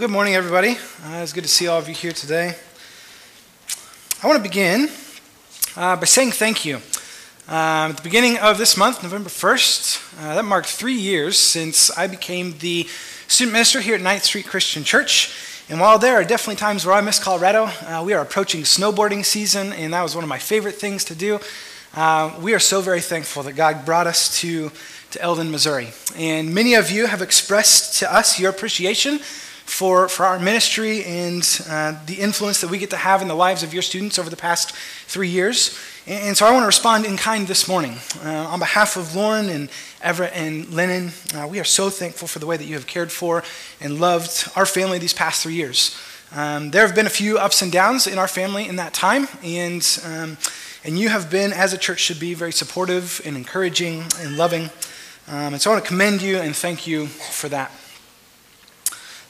Well, good morning, everybody. Uh, it's good to see all of you here today. I want to begin uh, by saying thank you. Um, at the beginning of this month, November 1st, uh, that marked three years since I became the student minister here at 9th Street Christian Church. And while there are definitely times where I miss Colorado, uh, we are approaching snowboarding season, and that was one of my favorite things to do. Uh, we are so very thankful that God brought us to, to Eldon, Missouri. And many of you have expressed to us your appreciation for, for our ministry and uh, the influence that we get to have in the lives of your students over the past three years. And, and so I want to respond in kind this morning. Uh, on behalf of Lauren and Everett and Lennon, uh, we are so thankful for the way that you have cared for and loved our family these past three years. Um, there have been a few ups and downs in our family in that time, and, um, and you have been, as a church should be, very supportive and encouraging and loving. Um, and so I want to commend you and thank you for that.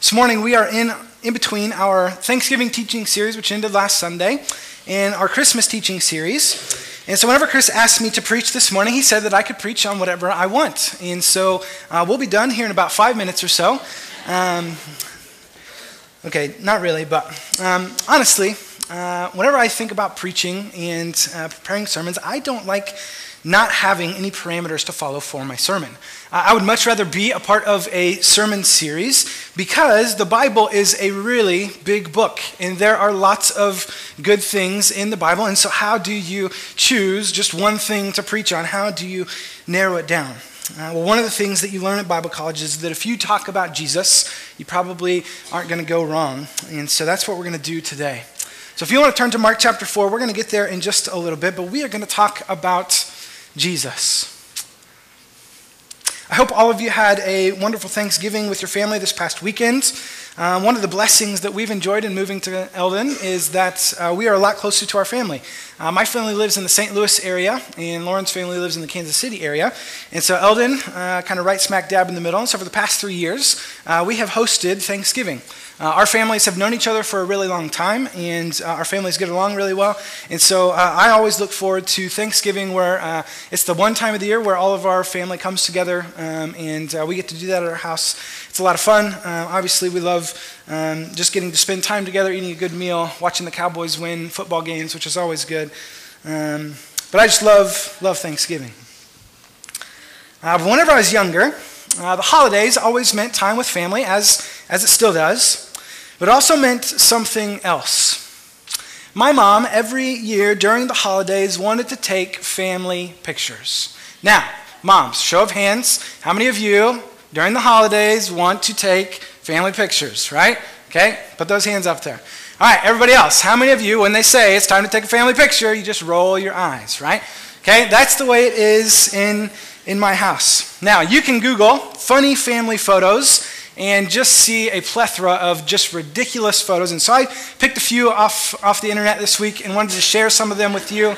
This morning we are in, in between our Thanksgiving teaching series, which ended last Sunday, and our Christmas teaching series. And so, whenever Chris asked me to preach this morning, he said that I could preach on whatever I want. And so, uh, we'll be done here in about five minutes or so. Um, okay, not really, but um, honestly, uh, whenever I think about preaching and uh, preparing sermons, I don't like not having any parameters to follow for my sermon. I would much rather be a part of a sermon series because the Bible is a really big book and there are lots of good things in the Bible. And so, how do you choose just one thing to preach on? How do you narrow it down? Uh, well, one of the things that you learn at Bible college is that if you talk about Jesus, you probably aren't going to go wrong. And so that's what we're going to do today. So if you want to turn to Mark chapter 4, we're going to get there in just a little bit, but we are going to talk about Jesus. I hope all of you had a wonderful Thanksgiving with your family this past weekend. Um, one of the blessings that we've enjoyed in moving to Eldon is that uh, we are a lot closer to our family. Uh, my family lives in the St. Louis area, and Lauren's family lives in the Kansas City area. And so Eldon, uh, kind of right smack dab in the middle. And so for the past three years, uh, we have hosted Thanksgiving. Uh, our families have known each other for a really long time, and uh, our families get along really well. And so uh, I always look forward to Thanksgiving, where uh, it's the one time of the year where all of our family comes together, um, and uh, we get to do that at our house. It's a lot of fun. Uh, obviously, we love um, just getting to spend time together, eating a good meal, watching the Cowboys win football games, which is always good. Um, but I just love love Thanksgiving. but whenever I was younger, the holidays always meant time with family, as as it still does but also meant something else. My mom, every year during the holidays, wanted to take family pictures. Now, moms, show of hands, how many of you during the holidays want to take family pictures, right? Okay, put those hands up there. All right, everybody else, how many of you, when they say it's time to take a family picture, you just roll your eyes, right? Okay, that's the way it is in, in my house. Now, you can Google funny family photos and just see a plethora of just ridiculous photos. And so I picked a few off, off the internet this week and wanted to share some of them with you.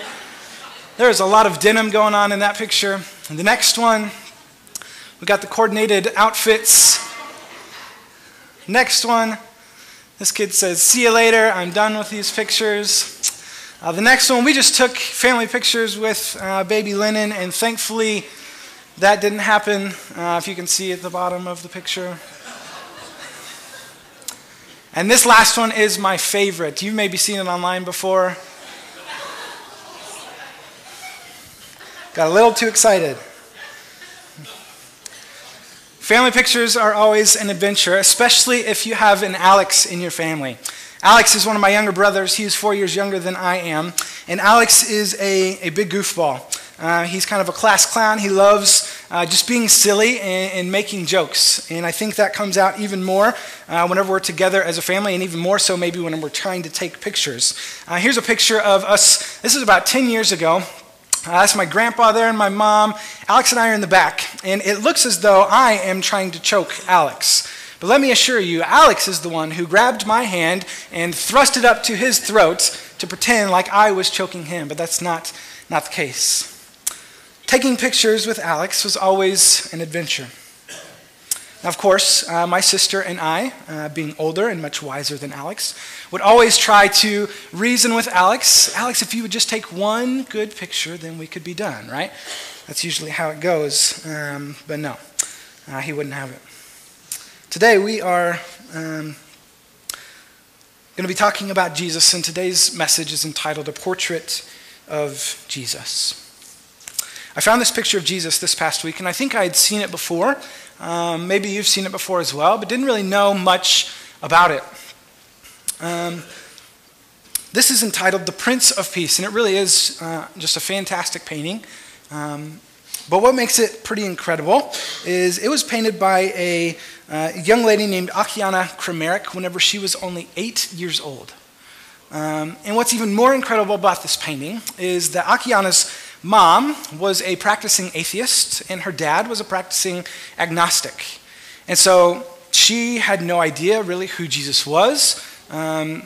There's a lot of denim going on in that picture. And the next one, we got the coordinated outfits. Next one, this kid says, See you later, I'm done with these pictures. Uh, the next one, we just took family pictures with uh, baby Lennon, and thankfully that didn't happen. Uh, if you can see at the bottom of the picture. And this last one is my favorite. You've maybe seen it online before. Got a little too excited. Family pictures are always an adventure, especially if you have an Alex in your family. Alex is one of my younger brothers. He is four years younger than I am. And Alex is a, a big goofball. Uh, he's kind of a class clown. He loves uh, just being silly and, and, making jokes. And I think that comes out even more uh, whenever we're together as a family, and even more so maybe when we're trying to take pictures. Uh, here's a picture of us. This is about 10 years ago. Uh, that's my grandpa there and my mom. Alex and I are in the back, and it looks as though I am trying to choke Alex. But let me assure you, Alex is the one who grabbed my hand and thrust it up to his throat to pretend like I was choking him, but that's not, not the case. Taking pictures with Alex was always an adventure. Now, of course, uh, my sister and I, uh, being older and much wiser than Alex, would always try to reason with Alex Alex, if you would just take one good picture, then we could be done, right? That's usually how it goes. Um, but no, uh, he wouldn't have it. Today, we are um, going to be talking about Jesus, and today's message is entitled A Portrait of Jesus. I found this picture of Jesus this past week, and I think I had seen it before. Um, maybe you've seen it before as well, but didn't really know much about it. Um, this is entitled The Prince of Peace, and it really is uh, just a fantastic painting. Um, but what makes it pretty incredible is it was painted by a uh, young lady named Akiane Kramarik whenever she was only eight years old. Um, and what's even more incredible about this painting is that Akiane's mom was a practicing atheist and her dad was a practicing agnostic. And so she had no idea really who Jesus was. Um,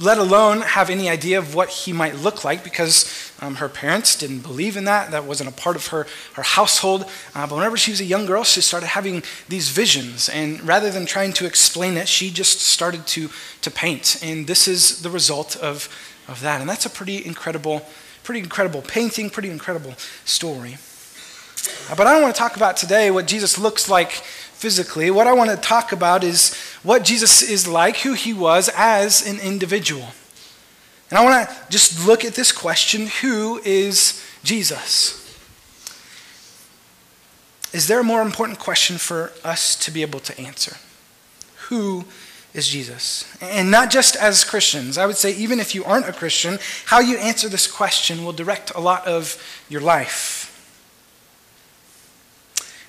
let alone have any idea of what he might look like because um, her parents didn't believe in that. That wasn't a part of her, her household. Uh, but whenever she was a young girl, she started having these visions. And rather than trying to explain it, she just started to, to paint. And this is the result of, of that. And that's a pretty incredible, pretty incredible painting, pretty incredible story. Uh, but I don't want to talk about today what Jesus looks like physically. What I want to talk about is what Jesus is like, who he was as an individual. And I want to just look at this question who is Jesus? Is there a more important question for us to be able to answer? Who is Jesus? And not just as Christians. I would say, even if you aren't a Christian, how you answer this question will direct a lot of your life.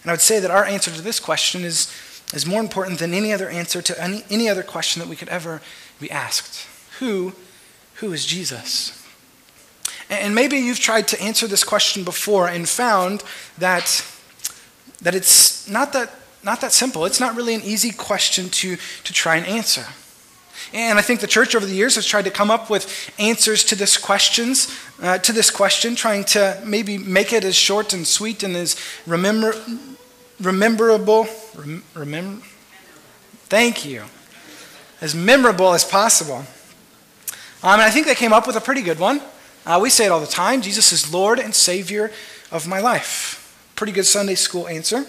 And I would say that our answer to this question is, is more important than any other answer to any, any other question that we could ever be asked. Who, who is Jesus? And maybe you've tried to answer this question before and found that, that it's not that, not that simple. It's not really an easy question to, to try and answer. And I think the church over the years has tried to come up with answers to this questions, uh, to this question, trying to maybe make it as short and sweet and as remember, rememberable. Rem, remember, thank you. As memorable as possible. Um, and I think they came up with a pretty good one. Uh, we say it all the time Jesus is Lord and Savior of my life. Pretty good Sunday school answer.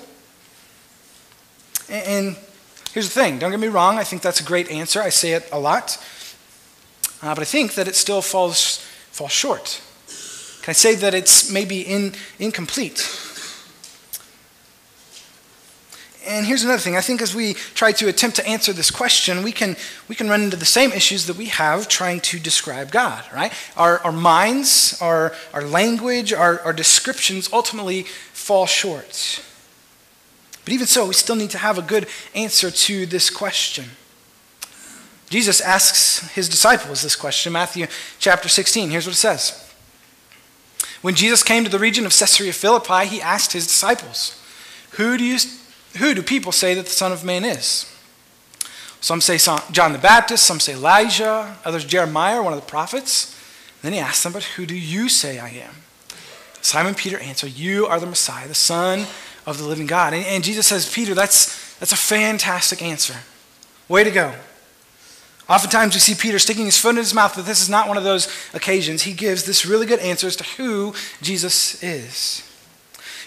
And, here's the thing don't get me wrong, I think that's a great answer. I say it a lot. Uh, but I think that it still falls, falls short. Can I say that it's maybe in, incomplete? And here's another thing. I think as we try to attempt to answer this question, we can, we can run into the same issues that we have trying to describe God, right? Our, our minds, our, our language, our, our descriptions ultimately fall short. But even so, we still need to have a good answer to this question. Jesus asks his disciples this question, Matthew chapter 16. Here's what it says. When Jesus came to the region of Caesarea Philippi, he asked his disciples, Who do you who do people say that the Son of Man is? Some say John the Baptist, some say Elijah, others Jeremiah, one of the prophets. then he asked them, But who do you say I am? Simon Peter answered, You are the Messiah, the Son of the living God. And, and Jesus says, Peter, that's, that's a fantastic answer. Way to go. Oftentimes we see Peter sticking his foot in his mouth, but this is not one of those occasions. He gives this really good answer as to who Jesus is.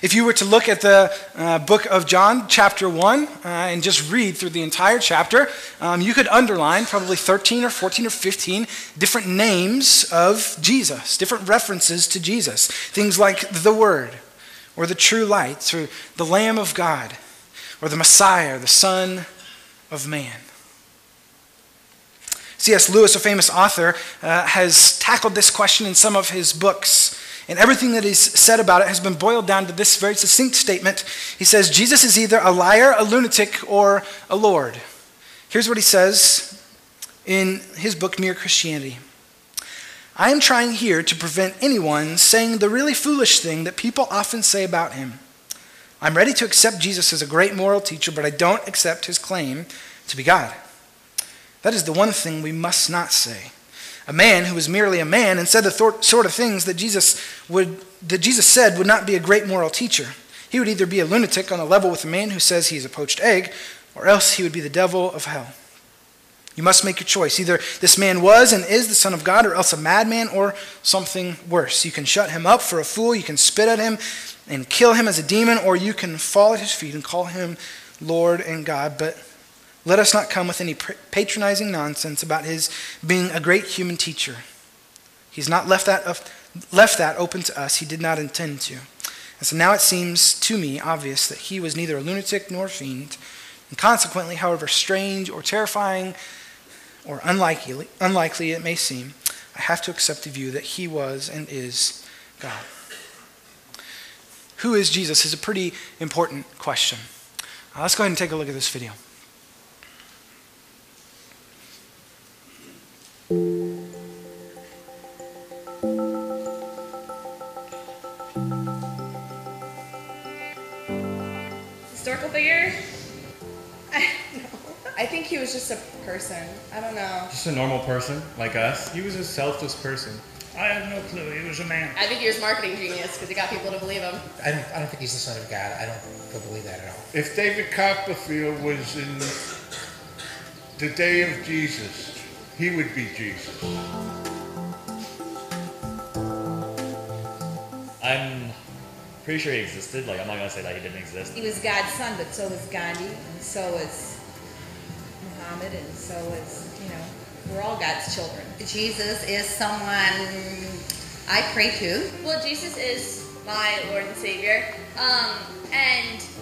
If you were to look at the uh, book of John, chapter 1, uh, and just read through the entire chapter, um, you could underline probably 13 or 14 or 15 different names of Jesus, different references to Jesus. Things like the Word, or the true light, or the Lamb of God, or the Messiah, the Son of Man. C.S. Lewis, a famous author, uh, has tackled this question in some of his books. And everything that he's said about it has been boiled down to this very succinct statement. He says, Jesus is either a liar, a lunatic, or a Lord. Here's what he says in his book, Mere Christianity. I am trying here to prevent anyone saying the really foolish thing that people often say about him. I'm ready to accept Jesus as a great moral teacher, but I don't accept his claim to be God. That is the one thing we must not say a man who was merely a man and said the th- sort of things that Jesus would that Jesus said would not be a great moral teacher. He would either be a lunatic on a level with a man who says he's a poached egg, or else he would be the devil of hell. You must make your choice. Either this man was and is the Son of God, or else a madman, or something worse. You can shut him up for a fool, you can spit at him and kill him as a demon, or you can fall at his feet and call him Lord and God. But Let us not come with any patronizing nonsense about his being a great human teacher. He's not left that, left that open to us. He did not intend to. And so now it seems to me obvious that he was neither a lunatic nor a fiend. And consequently, however strange or terrifying or unlikely, unlikely it may seem, I have to accept the view that he was and is God. Who is Jesus is a pretty important question. Uh, let's go ahead and take a look at this video. I think he was just a person. I don't know. Just a normal person like us. He was a selfless person. I have no clue. He was a man. I think he was marketing genius because he got people to believe him. I don't, I don't think he's the son of God. I don't, don't believe that at all. If David Copperfield was in the day of Jesus, he would be Jesus. I'm pretty sure he existed. Like, I'm not going to say that he didn't exist. He was God's son, but so was Gandhi, and so was Muhammad, and so was, you know, we're all God's children. Jesus is someone I pray to. Well, Jesus is my Lord and Savior. Um, and he,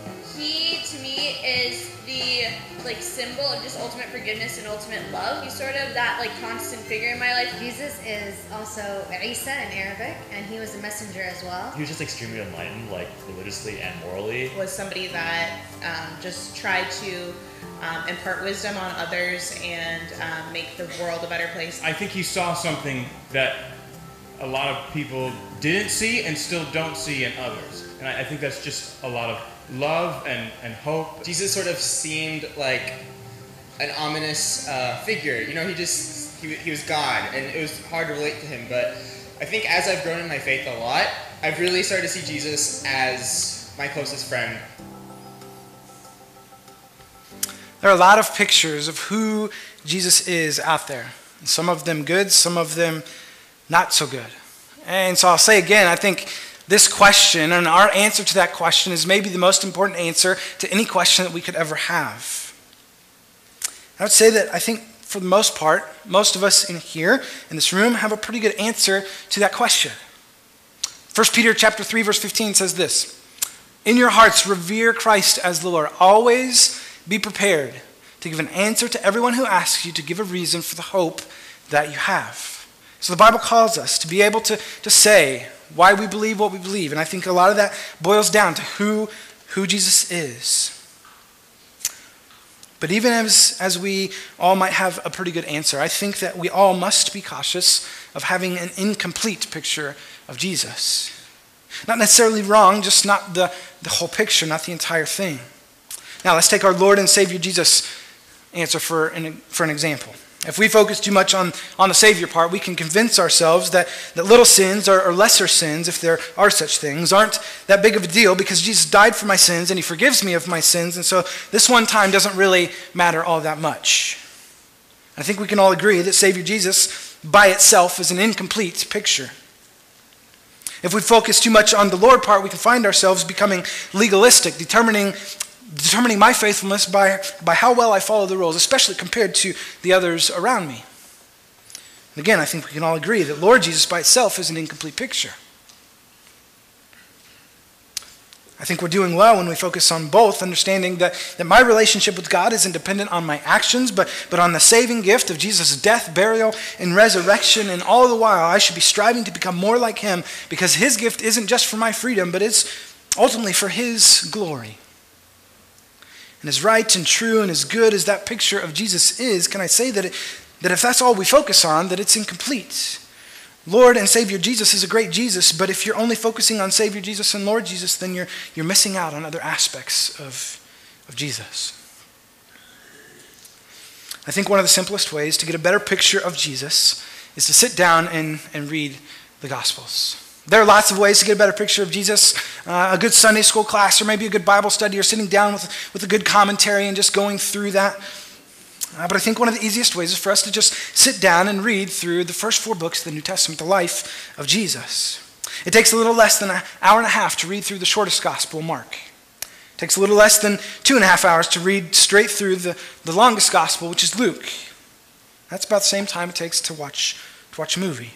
to me, is the like symbol of just ultimate forgiveness and ultimate love. He's sort of that like constant figure in my life. Jesus is also Isa in Arabic, and he was a messenger as well. He was just extremely enlightened, like religiously and morally. Was somebody that um, just tried to um, impart wisdom on others and um, make the world a better place. I think he saw something that a lot of people didn't see and still don't see in others. And I, I think that's just a lot of love and, and hope. Jesus sort of seemed like an ominous uh, figure. You know, he just, he, he was God, and it was hard to relate to him. But I think as I've grown in my faith a lot, I've really started to see Jesus as my closest friend. There are a lot of pictures of who Jesus is out there. Some of them good, some of them not so good. And so I'll say again, I think this question and our answer to that question is maybe the most important answer to any question that we could ever have. I would say that I think for the most part, most of us in here in this room have a pretty good answer to that question. 1 Peter chapter 3 verse 15 says this: "In your hearts revere Christ as the Lord. Always be prepared to give an answer to everyone who asks you to give a reason for the hope that you have. So the Bible calls us to be able to, to say why we believe what we believe. And I think a lot of that boils down to who, who Jesus is. But even as, as we all might have a pretty good answer, I think that we all must be cautious of having an incomplete picture of Jesus. Not necessarily wrong, just not the, the whole picture, not the entire thing. Now, let's take our Lord and Savior Jesus answer for an, for an example. If we focus too much on, on the Savior part, we can convince ourselves that, that little sins or, or lesser sins, if there are such things, aren't that big of a deal because Jesus died for my sins and He forgives me of my sins, and so this one time doesn't really matter all that much. I think we can all agree that Savior Jesus by itself is an incomplete picture. If we focus too much on the Lord part, we can find ourselves becoming legalistic, determining determining my faithfulness by, by how well I follow the rules, especially compared to the others around me. And again, I think we can all agree that Lord Jesus by itself is an incomplete picture. I think we're doing well when we focus on both, understanding that, that my relationship with God isn't dependent on my actions, but, but on the saving gift of Jesus' death, burial, and resurrection. And all the while, I should be striving to become more like Him because His gift isn't just for my freedom, but it's ultimately for His glory and as right and true and as good as that picture of Jesus is, can I say that, it, that if that's all we focus on, that it's incomplete? Lord and Savior Jesus is a great Jesus, but if you're only focusing on Savior Jesus and Lord Jesus, then you're, you're missing out on other aspects of, of Jesus. I think one of the simplest ways to get a better picture of Jesus is to sit down and, and read the Gospels. There are lots of ways to get a better picture of Jesus. Uh, a good Sunday school class, or maybe a good Bible study, or sitting down with, with a good commentary and just going through that. Uh, but I think one of the easiest ways is for us to just sit down and read through the first four books of the New Testament, the life of Jesus. It takes a little less than an hour and a half to read through the shortest gospel, Mark. It takes a little less than two and a half hours to read straight through the, the longest gospel, which is Luke. That's about the same time it takes to watch, to watch a movie.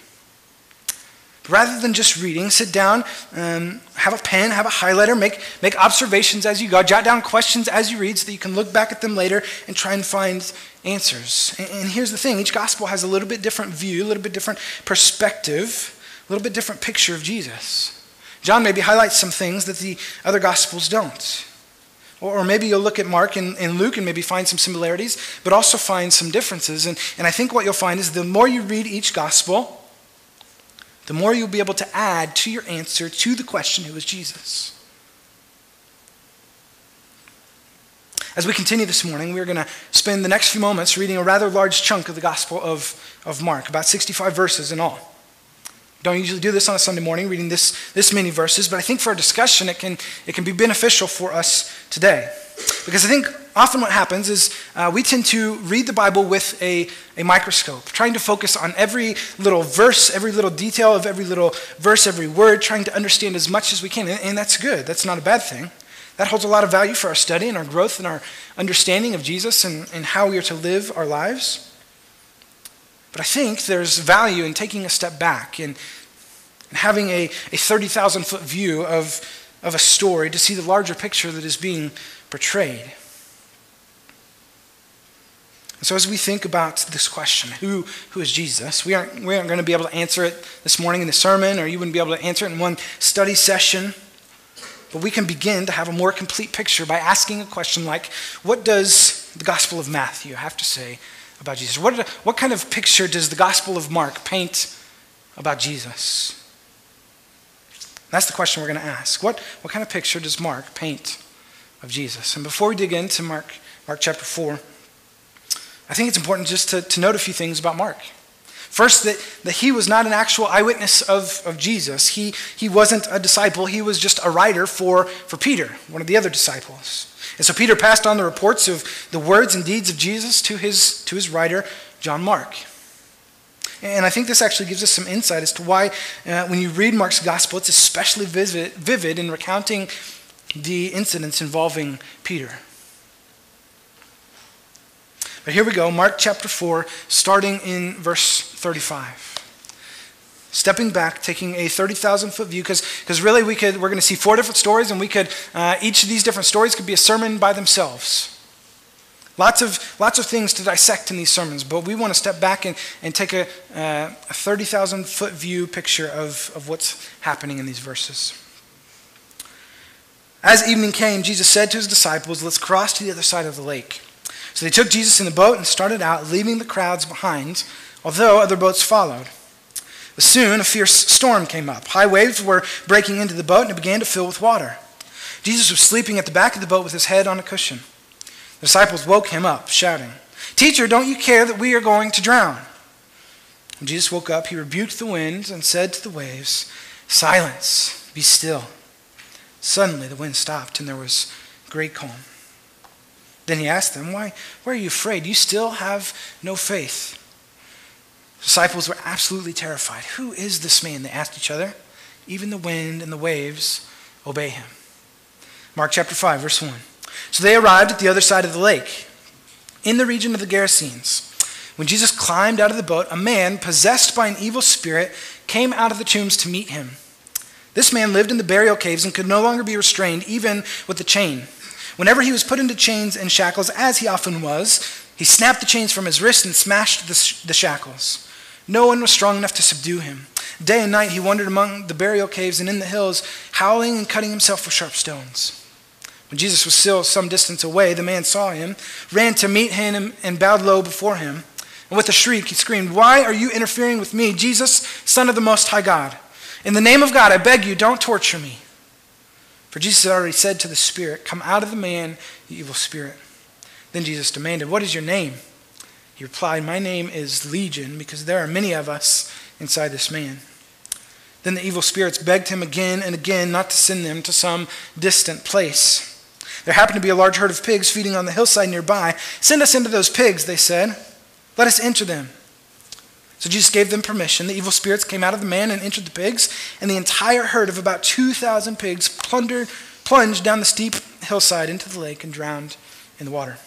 Rather than just reading, sit down, um, have a pen, have a highlighter, make, make observations as you go, jot down questions as you read so that you can look back at them later and try and find answers. And, and here's the thing each gospel has a little bit different view, a little bit different perspective, a little bit different picture of Jesus. John maybe highlights some things that the other gospels don't. Or, maybe you'll look at Mark and, and, Luke and maybe find some similarities, but also find some differences. And, and I think what you'll find is the more you read each gospel, the more you'll be able to add to your answer to the question who is Jesus? As we continue this morning, we're going to spend the next few moments reading a rather large chunk of the Gospel of, of Mark, about 65 verses in all. Don't usually do this on a Sunday morning, reading this, this many verses, but I think for a discussion, it can, it can be beneficial for us today. Because I think often what happens is uh, we tend to read the Bible with a, a microscope, trying to focus on every little verse, every little detail of every little verse, every word, trying to understand as much as we can. And, and that's good, that's not a bad thing. That holds a lot of value for our study and our growth and our understanding of Jesus and, and how we are to live our lives. But I think there's value in taking a step back and, and having a, a 30,000 foot view of, of a story to see the larger picture that is being portrayed. So, as we think about this question, who, who is Jesus? We aren't, we aren't going to be able to answer it this morning in the sermon, or you wouldn't be able to answer it in one study session. But we can begin to have a more complete picture by asking a question like What does the Gospel of Matthew have to say about Jesus? What, what kind of picture does the Gospel of Mark paint about Jesus? That's the question we're going to ask. What, what kind of picture does Mark paint of Jesus? And before we dig into Mark, Mark chapter 4, I think it's important just to, to note a few things about Mark. First, that, that he was not an actual eyewitness of, of Jesus. He, he wasn't a disciple, he was just a writer for, for Peter, one of the other disciples. And so Peter passed on the reports of the words and deeds of Jesus to his, to his writer, John Mark. And I think this actually gives us some insight as to why, uh, when you read Mark's gospel, it's especially vivid, vivid in recounting the incidents involving Peter. But here we go, Mark chapter 4, starting in verse 35 stepping back, taking a 30,000 foot view, because really we could, we're going to see four different stories, and we could, uh, each of these different stories could be a sermon by themselves. Lots of, lots of things to dissect in these sermons, but we want to step back and, and take a, uh, a 30,000 foot view picture of, of what's happening in these verses. As evening came, Jesus said to his disciples, Let's cross to the other side of the lake. So they took Jesus in the boat and started out, leaving the crowds behind, although other boats followed. Soon a fierce storm came up. High waves were breaking into the boat and it began to fill with water. Jesus was sleeping at the back of the boat with his head on a cushion. The disciples woke him up, shouting, Teacher, don't you care that we are going to drown? When Jesus woke up, he rebuked the wind and said to the waves, Silence, be still. Suddenly the wind stopped and there was great calm. Then he asked them, Why, why are you afraid? You still have no faith. Disciples were absolutely terrified. Who is this man? They asked each other. Even the wind and the waves obey him. Mark chapter 5, verse 1. So they arrived at the other side of the lake, in the region of the Gerasenes. When Jesus climbed out of the boat, a man possessed by an evil spirit came out of the tombs to meet him. This man lived in the burial caves and could no longer be restrained, even with a chain. Whenever he was put into chains and shackles, as he often was, he snapped the chains from his wrists and smashed the, the shackles. No one was strong enough to subdue him. Day and night he wandered among the burial caves and in the hills, howling and cutting himself with sharp stones. When Jesus was still some distance away, the man saw him, ran to meet him, and bowed low before him. And with a shriek, he screamed, Why are you interfering with me, Jesus, Son of the Most High God? In the name of God, I beg you, don't torture me. For Jesus had already said to the spirit, Come out of the man, you evil spirit. Then Jesus demanded, What is your name? He replied, My name is Legion, because there are many of us inside this man. Then the evil spirits begged him again and again not to send them to some distant place. There happened to be a large herd of pigs feeding on the hillside nearby. Send us into those pigs, they said. Let us enter them. So Jesus gave them permission. The evil spirits came out of the man and entered the pigs, and the entire herd of about 2,000 pigs plundered, plunged down the steep hillside into the lake and drowned in the water.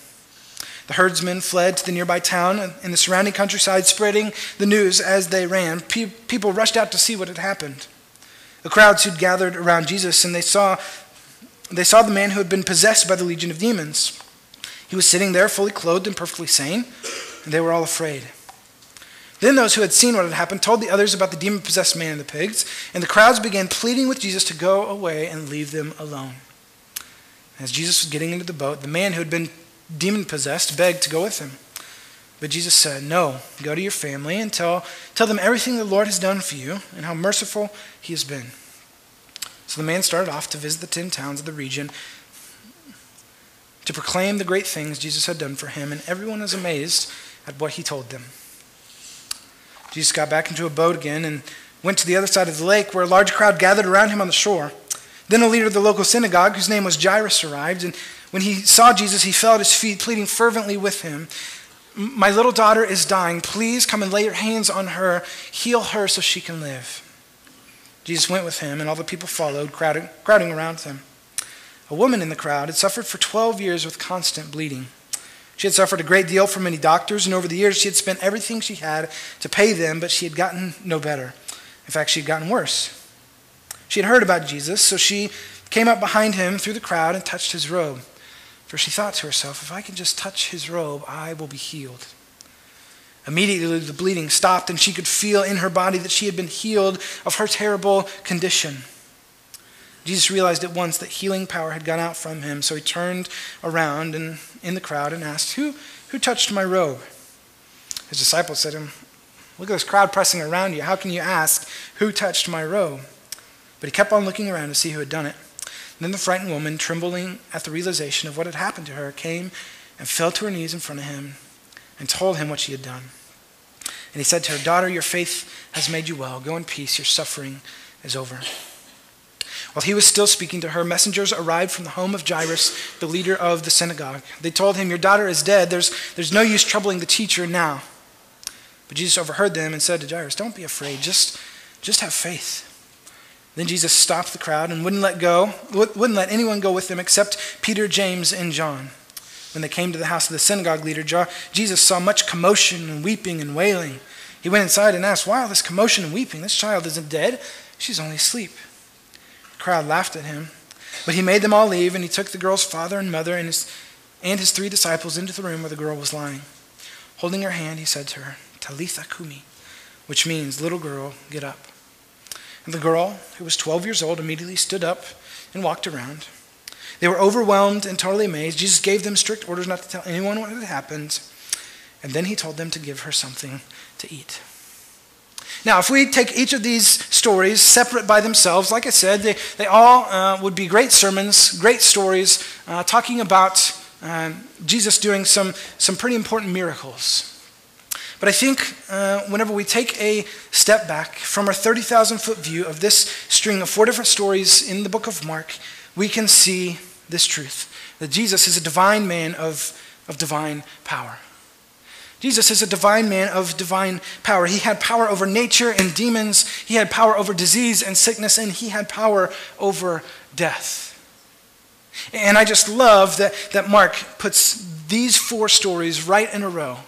The herdsmen fled to the nearby town and the surrounding countryside, spreading the news as they ran. Pe- people rushed out to see what had happened. The crowds who'd gathered around Jesus, and they saw, they saw the man who had been possessed by the legion of demons. He was sitting there, fully clothed and perfectly sane, and they were all afraid. Then those who had seen what had happened told the others about the demon possessed man and the pigs, and the crowds began pleading with Jesus to go away and leave them alone. As Jesus was getting into the boat, the man who had been demon possessed begged to go with him. But Jesus said, No, go to your family and tell, tell them everything the Lord has done for you and how merciful he has been. So the man started off to visit the ten towns of the region to proclaim the great things Jesus had done for him, and everyone was amazed at what he told them. Jesus got back into a boat again and went to the other side of the lake where a large crowd gathered around him on the shore. Then a leader of the local synagogue, whose name was Jairus, arrived, and when he saw Jesus, he fell at his feet, pleading fervently with him. My little daughter is dying. Please come and lay your hands on her, heal her so she can live. Jesus went with him, and all the people followed, crowding, crowding around him. A woman in the crowd had suffered for 12 years with constant bleeding. She had suffered a great deal from many doctors, and over the years she had spent everything she had to pay them, but she had gotten no better. In fact, she had gotten worse. She had heard about Jesus, so she came up behind him through the crowd and touched his robe. For she thought to herself, if I can just touch his robe, I will be healed. Immediately the bleeding stopped, and she could feel in her body that she had been healed of her terrible condition. Jesus realized at once that healing power had gone out from him, so he turned around and in the crowd and asked, Who, who touched my robe? His disciples said to him, Look at this crowd pressing around you. How can you ask, Who touched my robe? But he kept on looking around to see who had done it. And then the frightened woman, trembling at the realization of what had happened to her, came and fell to her knees in front of him and told him what she had done. And he said to her, Daughter, your faith has made you well. Go in peace. Your suffering is over. While he was still speaking to her, messengers arrived from the home of Jairus, the leader of the synagogue. They told him, Your daughter is dead. There's, there's no use troubling the teacher now. But Jesus overheard them and said to Jairus, Don't be afraid, just, just have faith. Then Jesus stopped the crowd and wouldn't let go, wouldn't let anyone go with them except Peter, James, and John. When they came to the house of the synagogue leader, Jesus saw much commotion and weeping and wailing. He went inside and asked, Why all this commotion and weeping? This child isn't dead, she's only asleep. The crowd laughed at him. But he made them all leave, and he took the girl's father and mother and his, and his three disciples into the room where the girl was lying. Holding her hand, he said to her, Talitha Kumi, which means, Little girl, get up. And the girl, who was 12 years old, immediately stood up and walked around. They were overwhelmed and totally amazed. Jesus gave them strict orders not to tell anyone what had happened, and then he told them to give her something to eat. Now, if we take each of these stories separate by themselves, like I said, they, they all uh, would be great sermons, great stories, uh, talking about uh, Jesus doing some, some pretty important miracles. But I think uh, whenever we take a step back from our 30,000 foot view of this string of four different stories in the book of Mark, we can see this truth that Jesus is a divine man of, of divine power. Jesus is a divine man of divine power. He had power over nature and demons, he had power over disease and sickness, and he had power over death. And I just love that, that Mark puts these four stories right in a row.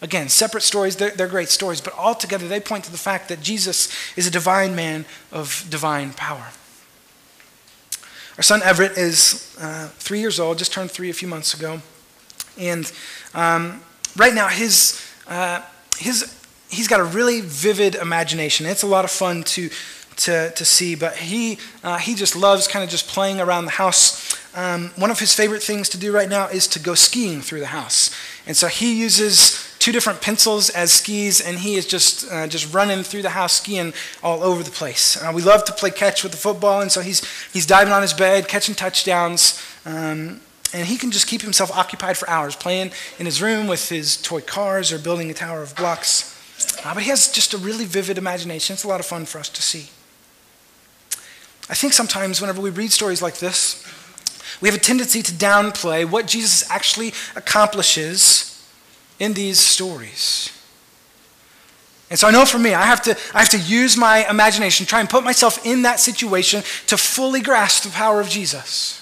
Again, separate stories, they're, they're great stories, but all together they point to the fact that Jesus is a divine man of divine power. Our son Everett is uh, three years old, just turned three a few months ago. And um, right now, his, uh, his, he's got a really vivid imagination. It's a lot of fun to, to, to see, but he, uh, he just loves kind of just playing around the house. Um, one of his favorite things to do right now is to go skiing through the house. And so he uses two different pencils as skis, and he is just uh, just running through the house skiing all over the place. Uh, we love to play catch with the football, and so he's he's diving on his bed, catching touchdowns. Um, and he can just keep himself occupied for hours playing in his room with his toy cars or building a tower of blocks. Uh, but he has just a really vivid imagination. It's a lot of fun for us to see. I think sometimes whenever we read stories like this, we have a tendency to downplay what Jesus actually accomplishes in these stories. And so I know for me, I have to, I have to use my imagination, try and put myself in that situation to fully grasp the power of Jesus.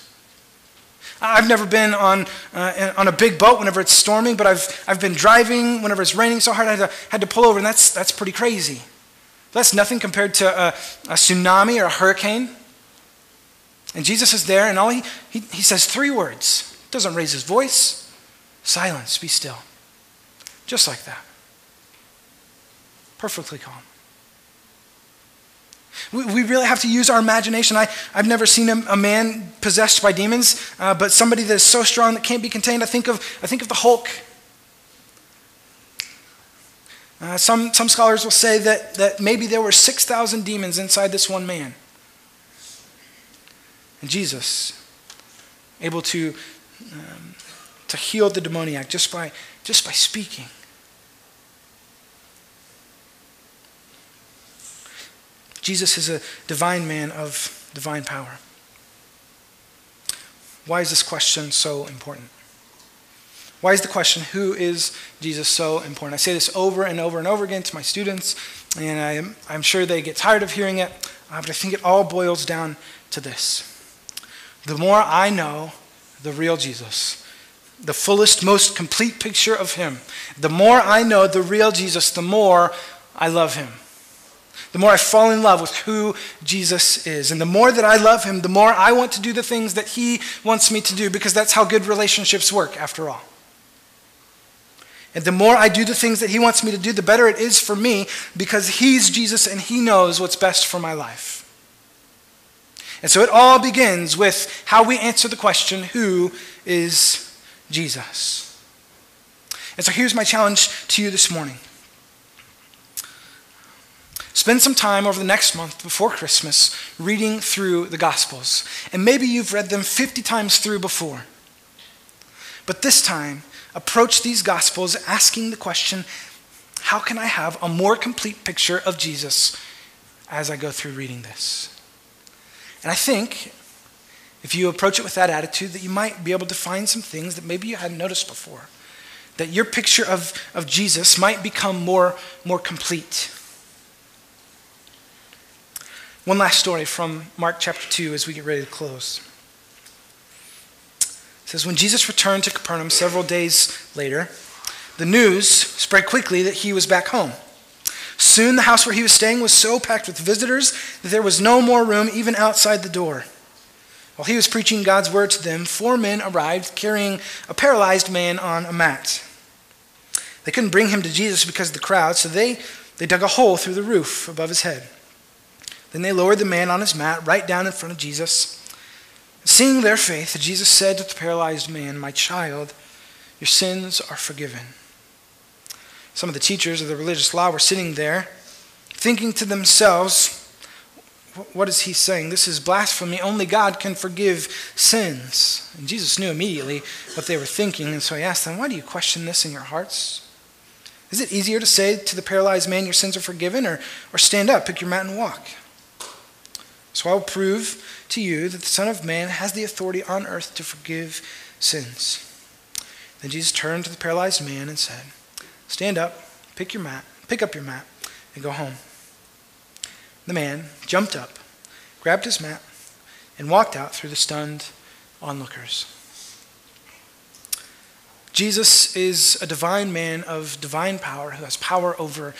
I've never been on, uh, on a big boat whenever it's storming, but I've, I've been driving whenever it's raining so hard I had to, had to pull over, and that's, that's pretty crazy. That's nothing compared to a, a tsunami or a hurricane. And Jesus is there, and all he, he, he says three words. Doesn't raise his voice. Silence, be still. Just like that. Perfectly calm. We, we really have to use our imagination. I, I've never seen a, a man possessed by demons, uh, but somebody that is so strong that can't be contained. I think of, I think of the Hulk. Uh, some, some scholars will say that, that maybe there were 6,000 demons inside this one man. And Jesus, able to, um, to heal the demoniac just by, just by speaking. Jesus is a divine man of divine power. Why is this question so important? Why is the question, who is Jesus, so important? I say this over and over and over again to my students, and I am, I'm sure they get tired of hearing it, uh, but I think it all boils down to this. The more I know the real Jesus, the fullest, most complete picture of him, the more I know the real Jesus, the more I love him the more I fall in love with who Jesus is. And the more that I love him, the more I want to do the things that he wants me to do because that's how good relationships work, after all. And the more I do the things that he wants me to do, the better it is for me because he's Jesus and he knows what's best for my life. And so it all begins with how we answer the question who is Jesus? And so here's my challenge to you this morning. Spend some time over the next month before Christmas reading through the Gospels. And maybe you've read them 50 times through before. But this time, approach these Gospels asking the question how can I have a more complete picture of Jesus as I go through reading this? And I think if you approach it with that attitude, that you might be able to find some things that maybe you hadn't noticed before. That your picture of, of Jesus might become more, more complete. One last story from Mark chapter 2 as we get ready to close. It says, When Jesus returned to Capernaum several days later, the news spread quickly that he was back home. Soon the house where he was staying was so packed with visitors that there was no more room even outside the door. While he was preaching God's word to them, four men arrived carrying a paralyzed man on a mat. They couldn't bring him to Jesus because of the crowd, so they, they dug a hole through the roof above his head. Then they lowered the man on his mat right down in front of Jesus. Seeing their faith, Jesus said to the paralyzed man, My child, your sins are forgiven. Some of the teachers of the religious law were sitting there, thinking to themselves, What is he saying? This is blasphemy. Only God can forgive sins. And Jesus knew immediately what they were thinking, and so he asked them, Why do you question this in your hearts? Is it easier to say to the paralyzed man, Your sins are forgiven, or, or stand up, pick your mat, and walk? So I will prove to you that the Son of Man has the authority on earth to forgive sins. Then Jesus turned to the paralyzed man and said, Stand up, pick your mat, pick up your mat, and go home. The man jumped up, grabbed his mat, and walked out through the stunned onlookers. Jesus is a divine man of divine power who has power over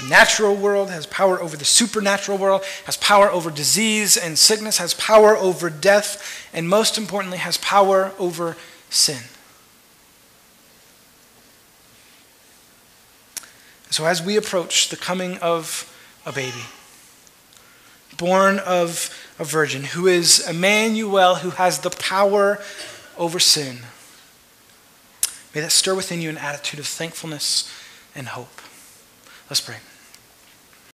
the natural world, has power over the supernatural world, has power over disease and sickness, has power over death, and most importantly, has power over sin. So, as we approach the coming of a baby, born of a virgin, who is Emmanuel, who has the power over sin, may that stir within you an attitude of thankfulness and hope. Let's pray.